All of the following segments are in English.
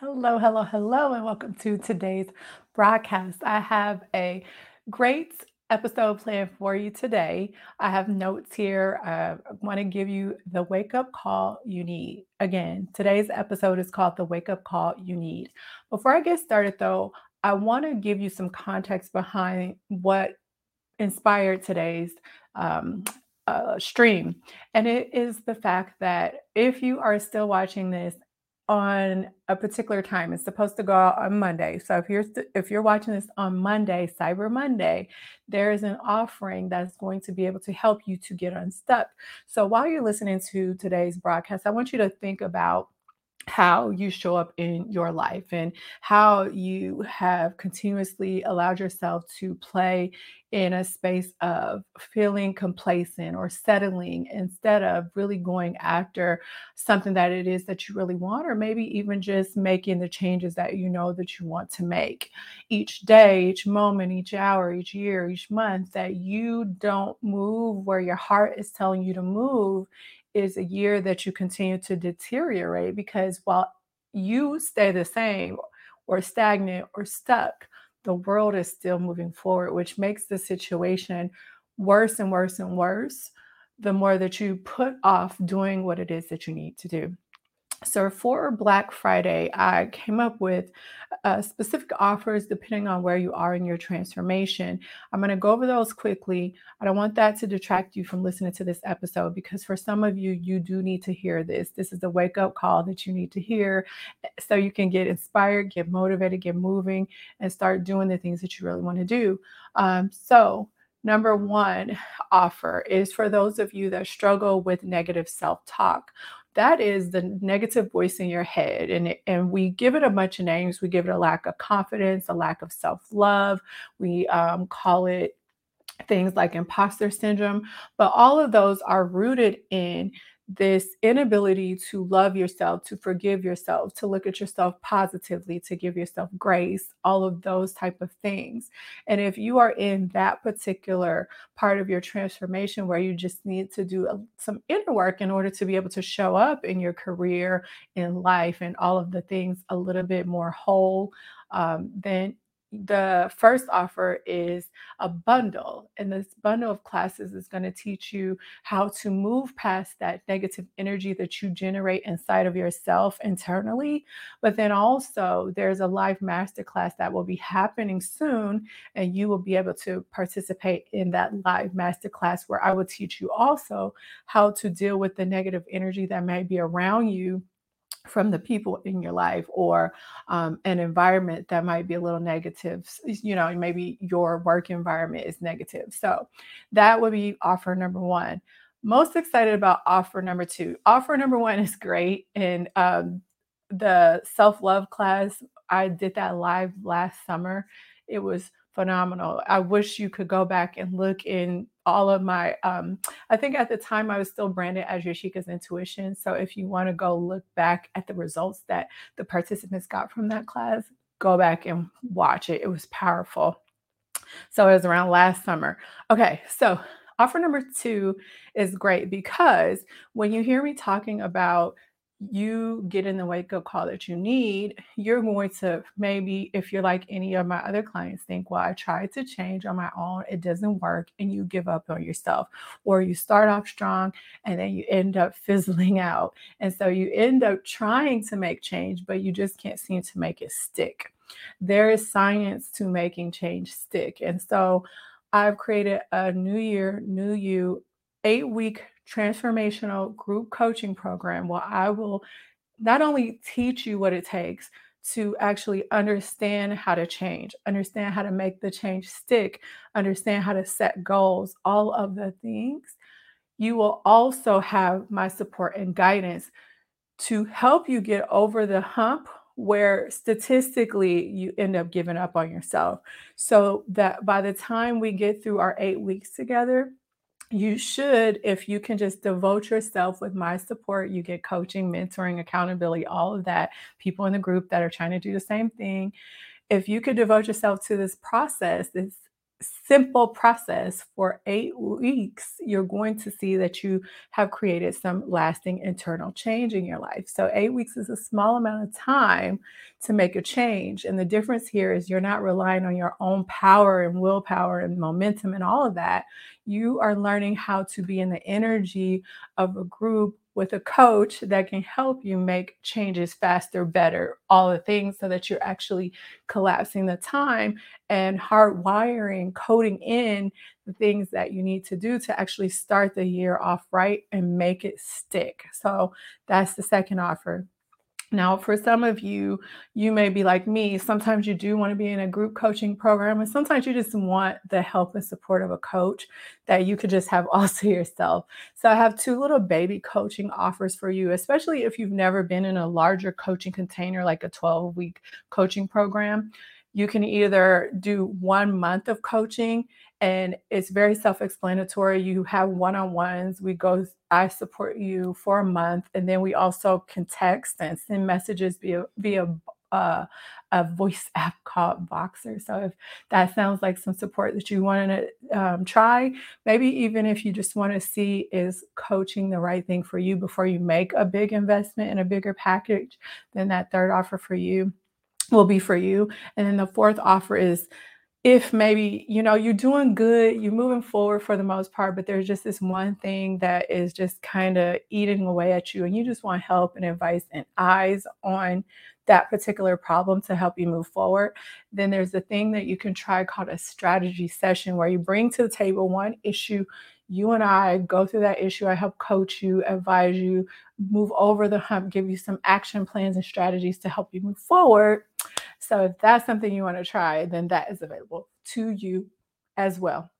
Hello, hello, hello, and welcome to today's broadcast. I have a great episode planned for you today. I have notes here. I want to give you the wake up call you need. Again, today's episode is called The Wake Up Call You Need. Before I get started, though, I want to give you some context behind what inspired today's um, uh, stream. And it is the fact that if you are still watching this on a particular time. It's supposed to go out on Monday. So if you're st- if you're watching this on Monday, Cyber Monday, there is an offering that's going to be able to help you to get unstuck. So while you're listening to today's broadcast, I want you to think about how you show up in your life and how you have continuously allowed yourself to play in a space of feeling complacent or settling instead of really going after something that it is that you really want or maybe even just making the changes that you know that you want to make. Each day each moment each hour each year each month that you don't move where your heart is telling you to move is a year that you continue to deteriorate because while you stay the same or stagnant or stuck, the world is still moving forward, which makes the situation worse and worse and worse the more that you put off doing what it is that you need to do. So for Black Friday, I came up with uh, specific offers depending on where you are in your transformation. I'm going to go over those quickly. I don't want that to detract you from listening to this episode because for some of you, you do need to hear this. This is the wake up call that you need to hear eh, so you can get inspired, get motivated, get moving, and start doing the things that you really want to do. Um, so, Number one offer is for those of you that struggle with negative self talk that is the negative voice in your head and it, and we give it a bunch of names. We give it a lack of confidence a lack of self-love. We um, call it things like imposter syndrome but all of those are rooted in this inability to love yourself, to forgive yourself, to look at yourself positively, to give yourself grace, all of those type of things. And if you are in that particular part of your transformation where you just need to do a, some inner work in order to be able to show up in your career, in life, and all of the things a little bit more whole, um, then the first offer is a bundle and this bundle of classes is going to teach you how to move past that negative energy that you generate inside of yourself internally but then also there's a live masterclass that will be happening soon and you will be able to participate in that live masterclass where i will teach you also how to deal with the negative energy that may be around you from the people in your life or um, an environment that might be a little negative you know maybe your work environment is negative. So that would be offer number one. Most excited about offer number two. Offer number one is great and um, the self-love class i did that live last summer. It was phenomenal. I wish you could go back and look in all of my um, I think at the time I was still branded as Yashika's intuition. So if you want to go look back at the results that the participants got from that class, go back and watch it. It was powerful. So it was around last summer. Okay, so offer number two is great because when you hear me talking about you get in the wake up call that you need, you're going to maybe, if you're like any of my other clients, think, well, I tried to change on my own, it doesn't work, and you give up on yourself. Or you start off strong and then you end up fizzling out. And so you end up trying to make change, but you just can't seem to make it stick. There is science to making change stick. And so I've created a new year, new you eight week transformational group coaching program where I will not only teach you what it takes to actually understand how to change, understand how to make the change stick, understand how to set goals, all of the things. You will also have my support and guidance to help you get over the hump where statistically you end up giving up on yourself. So that by the time we get through our eight weeks together, you should, if you can just devote yourself with my support, you get coaching, mentoring, accountability, all of that, people in the group that are trying to do the same thing. If you could devote yourself to this process, this simple process for eight weeks, you're going to see that you have created some lasting internal change in your life. So, eight weeks is a small amount of time to make a change. And the difference here is you're not relying on your own power and willpower and momentum and all of that. You are learning how to be in the energy of a group with a coach that can help you make changes faster, better, all the things so that you're actually collapsing the time and hardwiring, coding in the things that you need to do to actually start the year off right and make it stick. So that's the second offer. Now, for some of you, you may be like me. Sometimes you do want to be in a group coaching program, and sometimes you just want the help and support of a coach that you could just have all to yourself. So, I have two little baby coaching offers for you, especially if you've never been in a larger coaching container like a 12 week coaching program. You can either do one month of coaching and it's very self-explanatory. You have one-on-ones. We go, I support you for a month, and then we also can text and send messages via via uh, a voice app called Voxer. So if that sounds like some support that you want to um, try, maybe even if you just want to see is coaching the right thing for you before you make a big investment in a bigger package, then that third offer for you will be for you. And then the fourth offer is if maybe you know you're doing good you're moving forward for the most part but there's just this one thing that is just kind of eating away at you and you just want help and advice and eyes on that particular problem to help you move forward then there's a thing that you can try called a strategy session where you bring to the table one issue you and I go through that issue. I help coach you, advise you, move over the hump, give you some action plans and strategies to help you move forward. So if that's something you want to try, then that is available to you as well.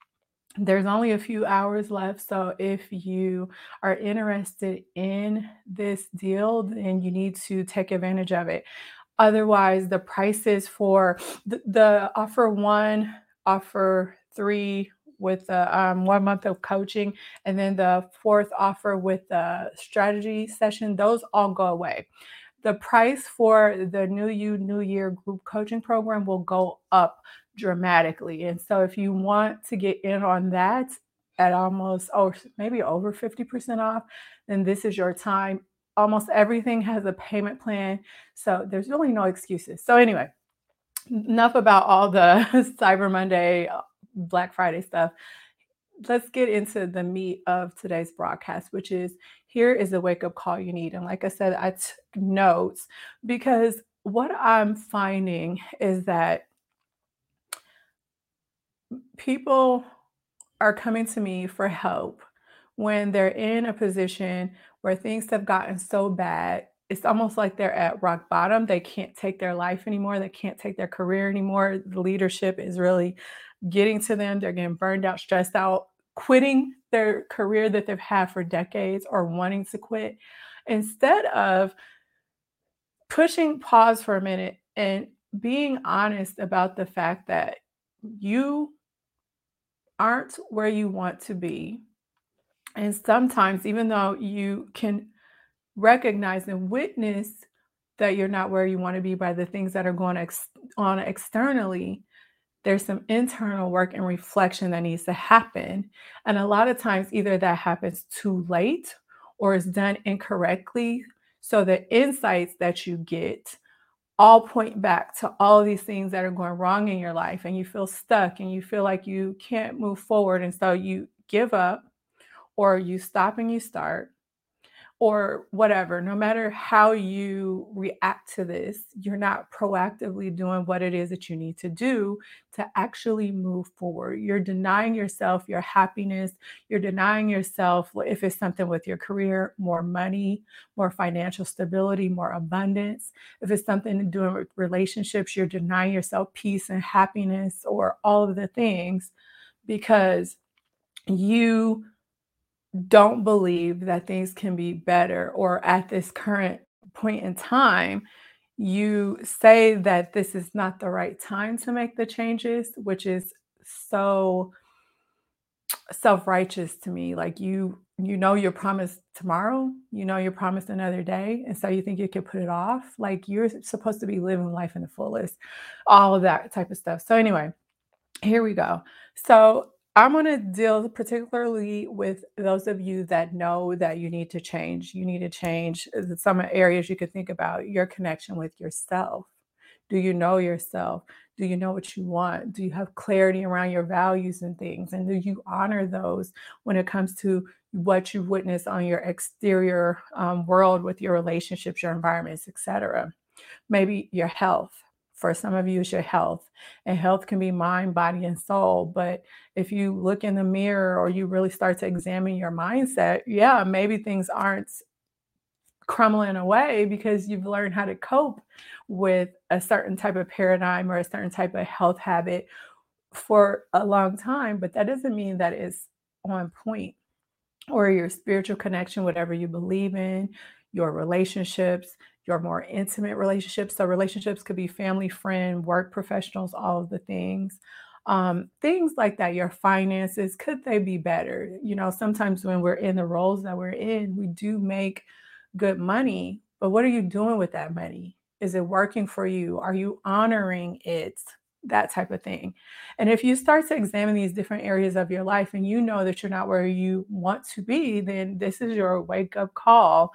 There's only a few hours left. So if you are interested in this deal, then you need to take advantage of it. Otherwise, the prices for the, the offer one, offer three, with the um, one month of coaching and then the fourth offer with the strategy session those all go away the price for the new you new year group coaching program will go up dramatically. And so if you want to get in on that at almost oh, or maybe over 50% off then this is your time. Almost everything has a payment plan so there's really no excuses. So anyway enough about all the cyber monday uh, black friday stuff. Let's get into the meat of today's broadcast, which is here is the wake up call you need. And like I said, I took notes because what I'm finding is that people are coming to me for help when they're in a position where things have gotten so bad. It's almost like they're at rock bottom. They can't take their life anymore. They can't take their career anymore. The leadership is really getting to them. They're getting burned out, stressed out, quitting their career that they've had for decades or wanting to quit. Instead of pushing pause for a minute and being honest about the fact that you aren't where you want to be. And sometimes, even though you can recognize and witness that you're not where you want to be by the things that are going ex- on externally, there's some internal work and reflection that needs to happen. And a lot of times, either that happens too late or is done incorrectly. So the insights that you get all point back to all these things that are going wrong in your life, and you feel stuck and you feel like you can't move forward. And so you give up or you stop and you start or whatever, no matter how you react to this, you're not proactively doing what it is that you need to do to actually move forward. You're denying yourself your happiness. You're denying yourself, if it's something with your career, more money, more financial stability, more abundance. If it's something doing with relationships, you're denying yourself peace and happiness or all of the things because you don't believe that things can be better or at this current point in time you say that this is not the right time to make the changes which is so self-righteous to me. Like you you know you're promised tomorrow you know you're promised another day and so you think you could put it off? Like you're supposed to be living life in the fullest all of that type of stuff. So anyway Here we go. So I'm going to deal particularly with those of you that know that you need to change. You need to change uh, some areas you could think about your connection with yourself. Do you know yourself? Do you know what you want? Do you have clarity around your values and things? And do you honor those when it comes to what you witness on your exterior um, world with your relationships, your environments, etc.? Maybe your health. For some of you, it's your health. And health can be mind, body, and soul. But if you look in the mirror or you really start to examine your mindset, yeah, maybe things aren't crumbling away because you've learned how to cope with a certain type of paradigm or a certain type of health habit for a long time. But that doesn't mean that it's on point or your spiritual connection, whatever you believe in, your relationships, your more intimate relationships. So, relationships could be family, friend, work professionals, all of the things. Um, things like that, your finances, could they be better? You know, sometimes when we're in the roles that we're in, we do make good money, but what are you doing with that money? Is it working for you? Are you honoring it? That type of thing. And if you start to examine these different areas of your life and you know that you're not where you want to be, then this is your wake up call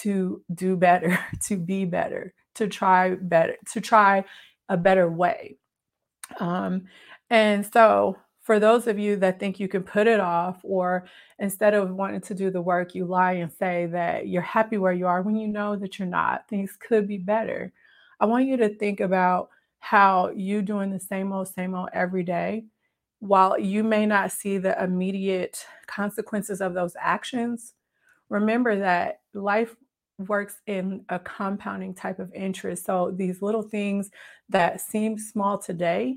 to do better, to be better, to try better, to try a better way. Um, and so, for those of you that think you can put it off, or instead of wanting to do the work, you lie and say that you're happy where you are when you know that you're not, things could be better. I want you to think about how you doing the same old, same old every day, while you may not see the immediate consequences of those actions, remember that life works in a compounding type of interest. So these little things that seem small today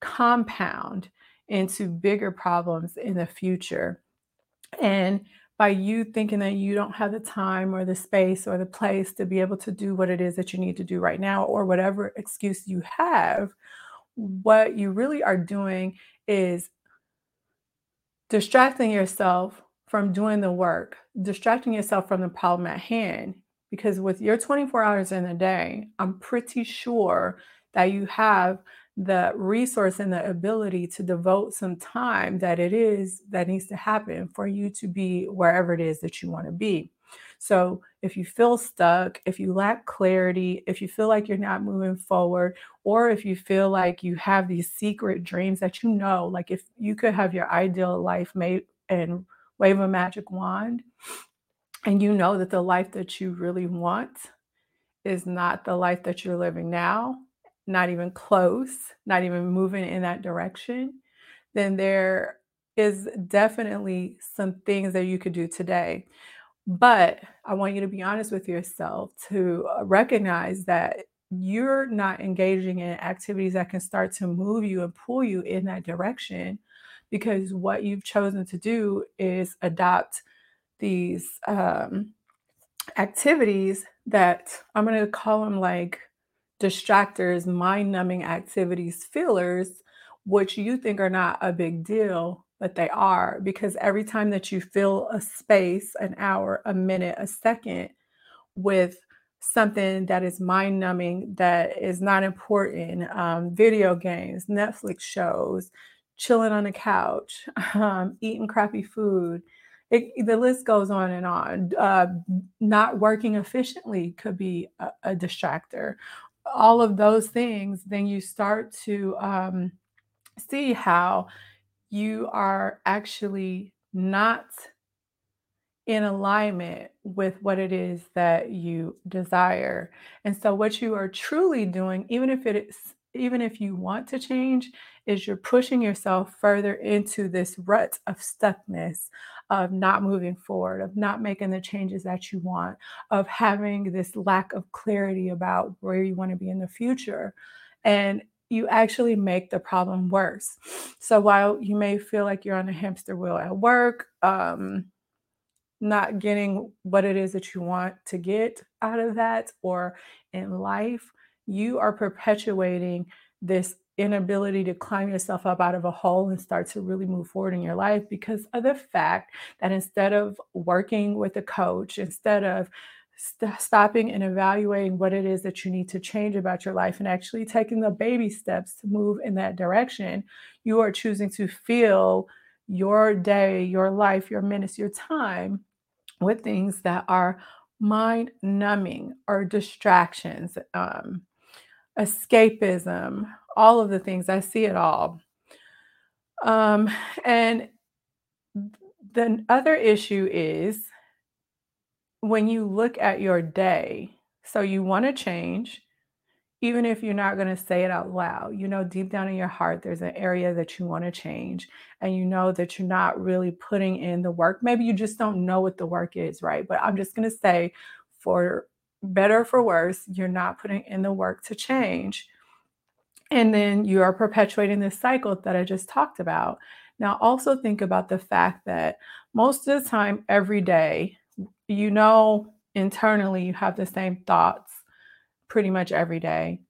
compound into bigger problems in the future. And by you thinking that you don't have the time or the space or the place to be able to do what it is that you need to do right now, or whatever excuse you have, what you really are doing is distracting yourself from doing the work, distracting yourself from the problem at hand. Because with your 24 hours in a day, I'm pretty sure that you have the resource and the ability to devote some time that it is that needs to happen for you to be wherever it is that you want to be. So, if you feel stuck, if you lack clarity, if you feel like you're not moving forward, or if you feel like you have these secret dreams that you know, like if you could have your ideal life made and wave a magic wand, and you know that the life that you really want is not the life that you're living now, not even close, not even moving in that direction, then there is definitely some things that you could do today. But I want you to be honest with yourself to uh, recognize that you're not engaging in activities that can start to move you and pull you in that direction because what you've chosen to do is adopt these um, activities that I'm going to call them like distractors, mind numbing activities, fillers, which you think are not a big deal, but they are because every time that you fill a space, an hour, a minute, a second with something that is mind numbing, that is not important, um, video games, Netflix shows, chilling on the couch, um, eating crappy food. It, the list goes on and on. Uh, not working efficiently could be a, a distractor all of those things, then you start to um, see how you are actually not in alignment with what it is that you desire. And so what you are truly doing, even if it is even if you want to change, is you're pushing yourself further into this rut of stuckness, of not moving forward, of not making the changes that you want, of having this lack of clarity about where you want to be in the future. And you actually make the problem worse. So while you may feel like you're on a hamster wheel at work, um, not getting what it is that you want to get out of that or in life, you are perpetuating this inability to climb yourself up out of a hole and start to really move forward in your life because of the fact that instead of working with a coach, instead of st- stopping and evaluating what it is that you need to change about your life and actually taking the baby steps to move in that direction, you are choosing to fill your day, your life, your minutes, your time with things that are mind numbing or distractions, um, escapism, all of the things. I see it all. Um, and the other issue is when you look at your day, so you want to change, even if you're not going to say it out loud, you know, deep down in your heart, there's an area that you want to change, and you know that you're not really putting in the work. Maybe you just don't know what the work is, right? But I'm just going to say, for better or for worse, you're not putting in the work to change. And then you are perpetuating this cycle that I just talked about. Now, also think about the fact that most of the time, every day, you know internally you have the same thoughts pretty much every day.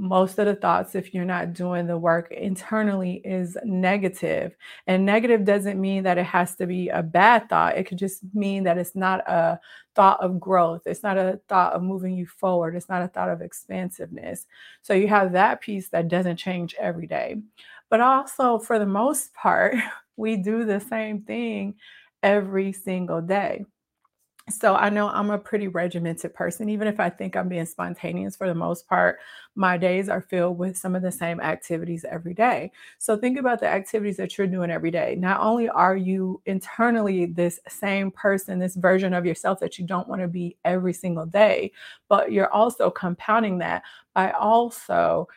Most of the thoughts, if you're not doing the work internally, is negative. And negative doesn't mean that it has to be a bad thought. It could just mean that it's not a thought of growth. It's not a thought of moving you forward. It's not a thought of expansiveness. So you have that piece that doesn't change every day. But also, for the most part, we do the same thing every single day. So I know I'm a pretty regimented person. Even if I think I'm being spontaneous for the most part, my days are filled with some of the same activities every day. So think about the activities that you're doing every day. Not only are you internally this same person, this version of yourself that you don't want to be every single day, but you're also compounding that by also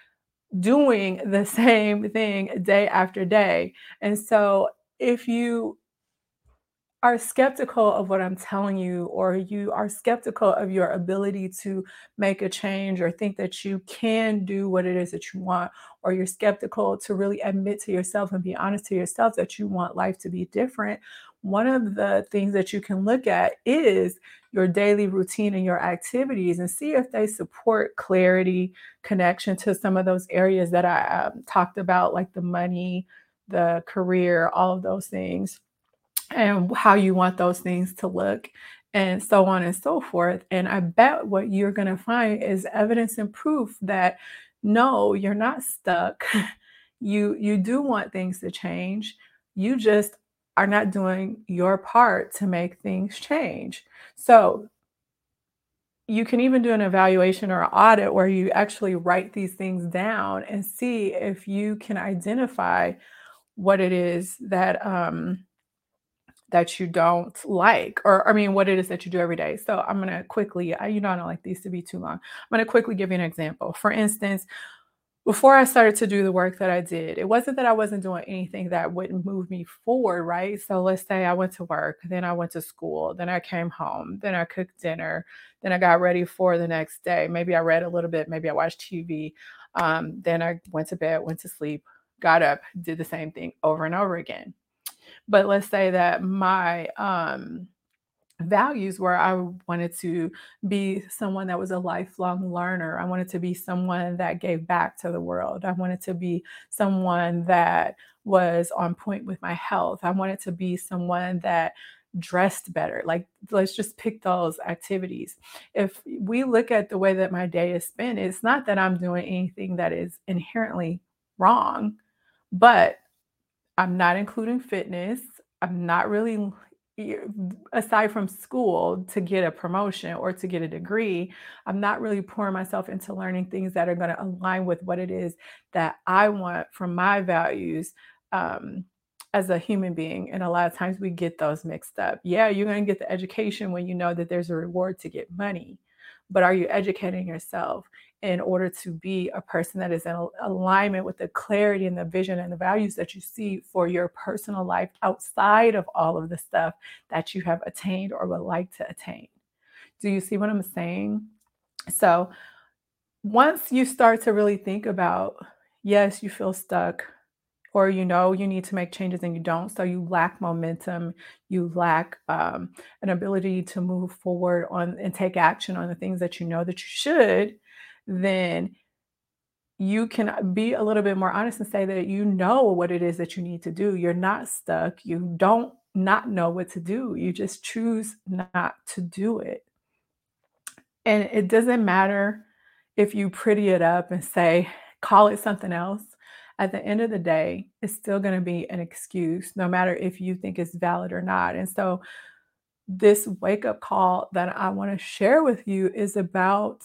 doing the same thing day after day. And so if you are skeptical of what I'm telling you, or you are skeptical of your ability to make a change, or think that you can do what it is that you want, or you're skeptical to really admit to yourself and be honest to yourself that you want life to be different, one of the things that you can look at is your daily routine and your activities and see if they support clarity, connection to some of those areas that I um, talked about, like the money, the career, all of those things and how you want those things to look and so on and so forth. And I bet what you're going to find is evidence and proof that no, you're not stuck. you you do want things to change. You just are not doing your part to make things change. So you can even do an evaluation or audit where you actually write these things down and see if you can identify what it is that um, that you don't like or i mean what it is that you do every day. So i'm going to quickly I, you know i don't like these to be too long. I'm going to quickly give you an example. For instance before i started to do the work that i did it wasn't that i wasn't doing anything that wouldn't move me forward right? So let's say i went to work then i went to school then i came home then i cooked dinner then i got ready for the next day. Maybe i read a little bit maybe i watched tv um, then i went to bed went to sleep got up did the same thing over and over again but let's say that my um, values were I wanted to be someone that was a lifelong learner. I wanted to be someone that gave back to the world. I wanted to be someone that was on point with my health. I wanted to be someone that dressed better. Like, let's just pick those activities. If we look at the way that my day is spent, it's not that I'm doing anything that is inherently wrong, but I'm not including fitness. I'm not really aside from school to get a promotion or to get a degree, I'm not really pouring myself into learning things that are going to align with what it is that I want from my values um, as a human being. And a lot of times we get those mixed up. Yeah, you're going to get the education when you know that there's a reward to get money, but are you educating yourself? in order to be a person that is in alignment with the clarity and the vision and the values that you see for your personal life outside of all of the stuff that you have attained or would like to attain. Do you see what I'm saying? So, once you start to really think about, yes, you feel stuck, or you know you need to make changes and you don't, so you lack momentum, you lack um, an ability to move forward on and take action on the things that you know that you should then you can be a little bit more honest and say that you know what it is that you need to do. You're not stuck. You don't not know what to do. You just choose not to do it. And it doesn't matter if you pretty it up and say, call it something else. At the end of the day, it's still going to be an excuse, no matter if you think it's valid or not. And so, this wake up call that I want to share with you is about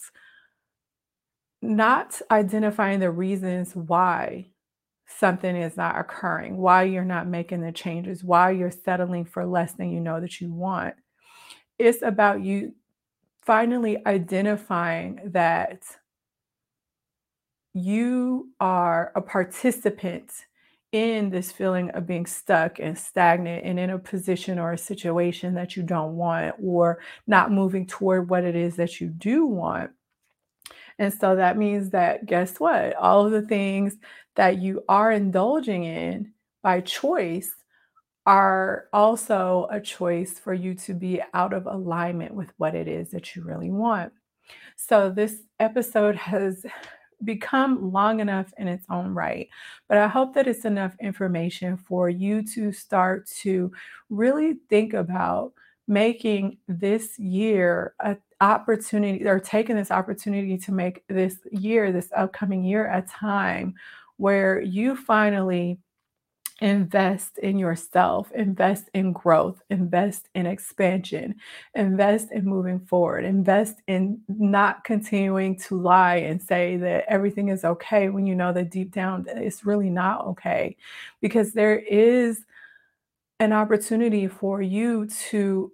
not identifying the reasons why something is not occurring, why you're not making the changes, why you're settling for less than you know that you want. It's about you finally identifying that you are a participant in this feeling of being stuck and stagnant and in a position or a situation that you don't want or not moving toward what it is that you do want. And so that means that guess what? All of the things that you are indulging in by choice are also a choice for you to be out of alignment with what it is that you really want. So, this episode has become long enough in its own right, but I hope that it's enough information for you to start to really think about making this year a opportunity or taking this opportunity to make this year, this upcoming year, a time where you finally invest in yourself, invest in growth, invest in expansion, invest in moving forward, invest in not continuing to lie and say that everything is okay when you know that deep down it's really not okay. Because there is an opportunity for you to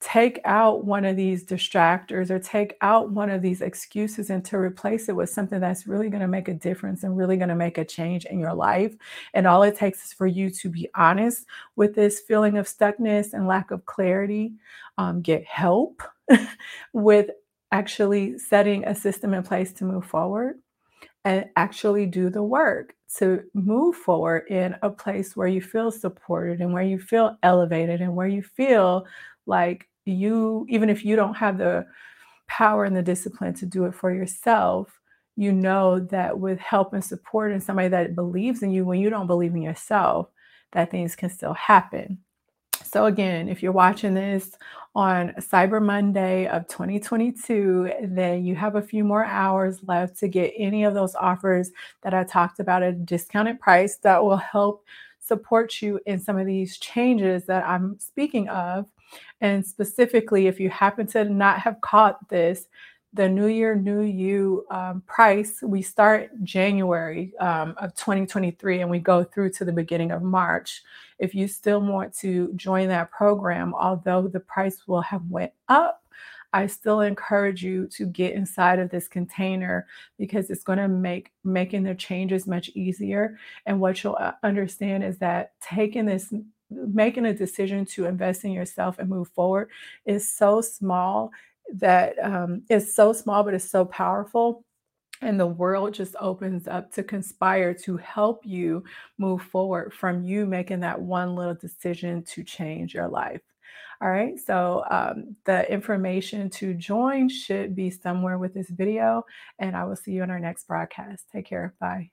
take out one of these distractors or take out one of these excuses and to replace it with something that's really going to make a difference and really going to make a change in your life. And all it takes is for you to be honest with this feeling of stuckness and lack of clarity, um, get help with actually setting a system in place to move forward and actually do the work to move forward in a place where you feel supported and where you feel elevated and where you feel like you even if you don't have the power and the discipline to do it for yourself you know that with help and support and somebody that believes in you when you don't believe in yourself that things can still happen. So again if you're watching this on cyber monday of 2022 then you have a few more hours left to get any of those offers that i talked about at a discounted price that will help support you in some of these changes that i'm speaking of and specifically, if you happen to not have caught this, the New Year, New You um, price, we start January um, of 2023 and we go through to the beginning of March. If you still want to join that program, although the price will have went up, I still encourage you to get inside of this container because it's going to make making the changes much easier. And what you'll uh, understand is that taking this making a decision to invest in yourself and move forward is so small that um, it's so small, but it's so powerful. And the world just opens up to conspire to help you move forward from you making that one little decision to change your life. All right, so um, the information to join should be somewhere with this video, and I will see you in our next broadcast. Take care. Bye.